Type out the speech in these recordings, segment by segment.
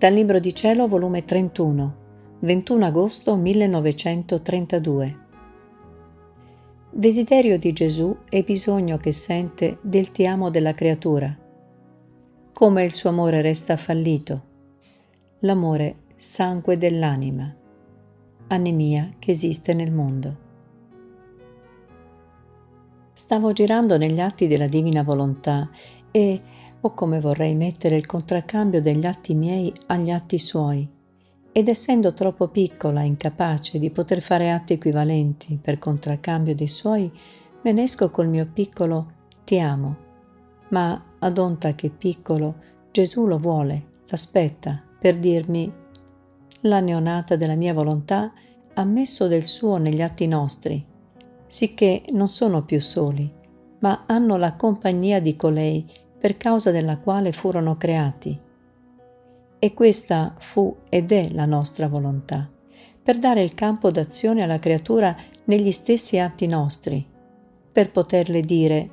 Dal Libro di Cielo, volume 31, 21 agosto 1932. Desiderio di Gesù e bisogno che sente del ti amo della creatura. Come il suo amore resta fallito. L'amore sangue dell'anima. Anemia che esiste nel mondo. Stavo girando negli atti della divina volontà e o come vorrei mettere il contraccambio degli atti miei agli atti suoi, ed essendo troppo piccola e incapace di poter fare atti equivalenti per contraccambio dei suoi, me ne esco col mio piccolo ti amo. Ma ad onta che piccolo, Gesù lo vuole, l'aspetta, per dirmi la neonata della mia volontà ha messo del suo negli atti nostri, sicché non sono più soli, ma hanno la compagnia di colei per causa della quale furono creati. E questa fu ed è la nostra volontà, per dare il campo d'azione alla creatura negli stessi atti nostri, per poterle dire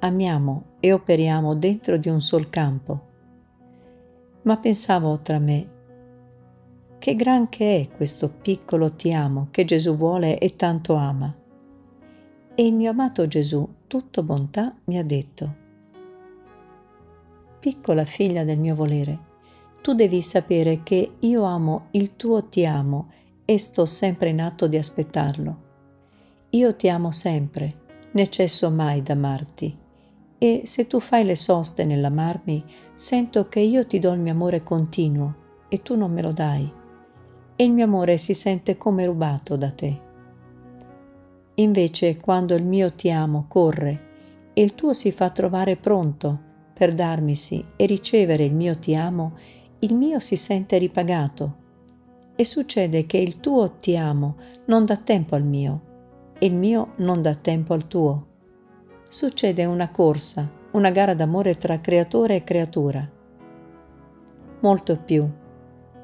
amiamo e operiamo dentro di un sol campo. Ma pensavo tra me, che gran che è questo piccolo ti amo che Gesù vuole e tanto ama. E il mio amato Gesù, tutto bontà, mi ha detto, piccola figlia del mio volere, tu devi sapere che io amo il tuo ti amo e sto sempre in atto di aspettarlo. Io ti amo sempre, né cesso mai d'amarti. E se tu fai le soste nell'amarmi, sento che io ti do il mio amore continuo e tu non me lo dai. E il mio amore si sente come rubato da te. Invece, quando il mio ti amo corre e il tuo si fa trovare pronto, per darmisi e ricevere il mio ti amo, il mio si sente ripagato. E succede che il tuo ti amo non dà tempo al mio e il mio non dà tempo al tuo. Succede una corsa, una gara d'amore tra creatore e creatura. Molto più.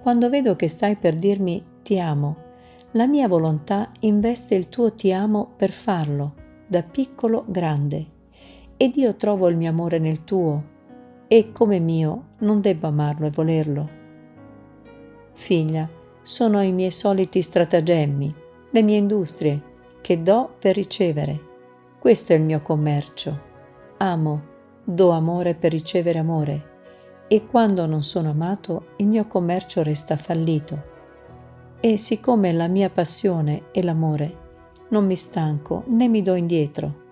Quando vedo che stai per dirmi ti amo, la mia volontà investe il tuo ti amo per farlo, da piccolo grande ed io trovo il mio amore nel tuo e come mio non debbo amarlo e volerlo. Figlia, sono i miei soliti stratagemmi, le mie industrie, che do per ricevere. Questo è il mio commercio. Amo, do amore per ricevere amore e quando non sono amato il mio commercio resta fallito. E siccome la mia passione è l'amore, non mi stanco né mi do indietro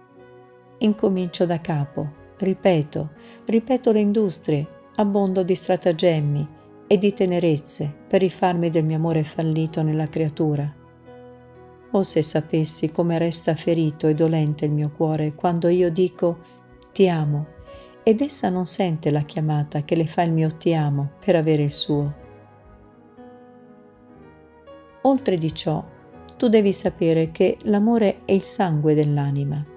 incomincio da capo, ripeto, ripeto le industrie, abbondo di stratagemmi e di tenerezze per rifarmi del mio amore fallito nella creatura. O se sapessi come resta ferito e dolente il mio cuore quando io dico ti amo ed essa non sente la chiamata che le fa il mio ti amo per avere il suo. Oltre di ciò, tu devi sapere che l'amore è il sangue dell'anima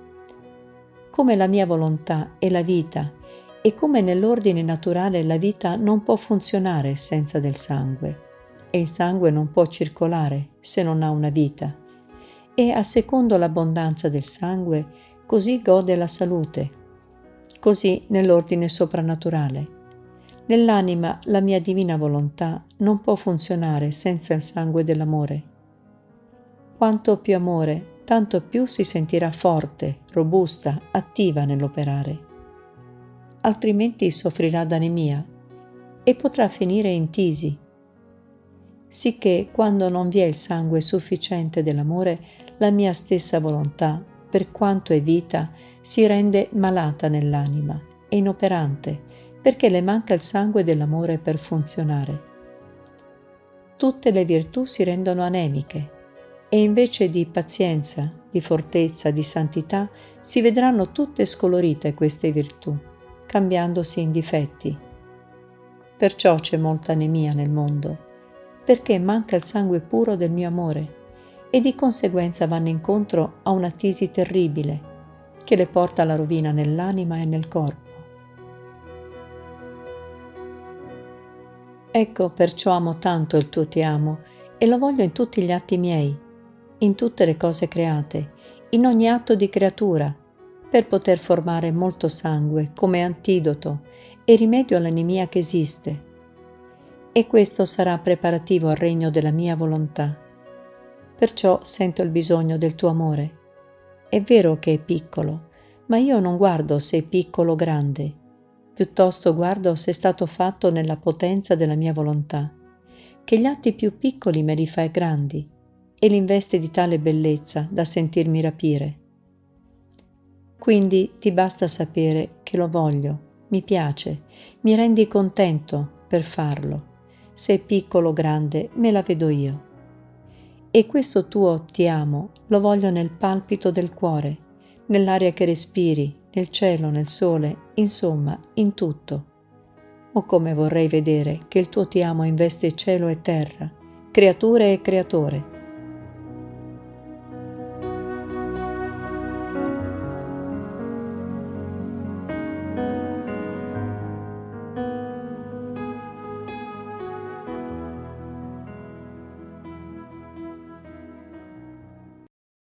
come la mia volontà è la vita e come nell'ordine naturale la vita non può funzionare senza del sangue e il sangue non può circolare se non ha una vita e a secondo l'abbondanza del sangue così gode la salute, così nell'ordine soprannaturale. Nell'anima la mia divina volontà non può funzionare senza il sangue dell'amore. Quanto più amore, tanto più si sentirà forte, robusta, attiva nell'operare. Altrimenti soffrirà d'anemia e potrà finire in tisi. Sicché quando non vi è il sangue sufficiente dell'amore, la mia stessa volontà, per quanto è vita, si rende malata nell'anima e inoperante, perché le manca il sangue dell'amore per funzionare. Tutte le virtù si rendono anemiche e invece di pazienza, di fortezza, di santità, si vedranno tutte scolorite queste virtù, cambiandosi in difetti. Perciò c'è molta anemia nel mondo, perché manca il sangue puro del mio amore e di conseguenza vanno incontro a una tisi terribile che le porta alla rovina nell'anima e nel corpo. Ecco perciò amo tanto il tuo ti amo e lo voglio in tutti gli atti miei, in tutte le cose create, in ogni atto di creatura, per poter formare molto sangue come antidoto e rimedio all'anemia che esiste. e questo sarà preparativo al regno della mia volontà. Perciò sento il bisogno del tuo amore. È vero che è piccolo, ma io non guardo se è piccolo o grande, piuttosto guardo se è stato fatto nella potenza della mia volontà, che gli atti più piccoli me li fai grandi e li investe di tale bellezza da sentirmi rapire. Quindi ti basta sapere che lo voglio, mi piace, mi rendi contento per farlo se è piccolo o grande, me la vedo io. E questo tuo ti amo lo voglio nel palpito del cuore, nell'aria che respiri, nel cielo, nel sole, insomma, in tutto. O come vorrei vedere che il tuo ti amo investe cielo e terra, creature e creatore,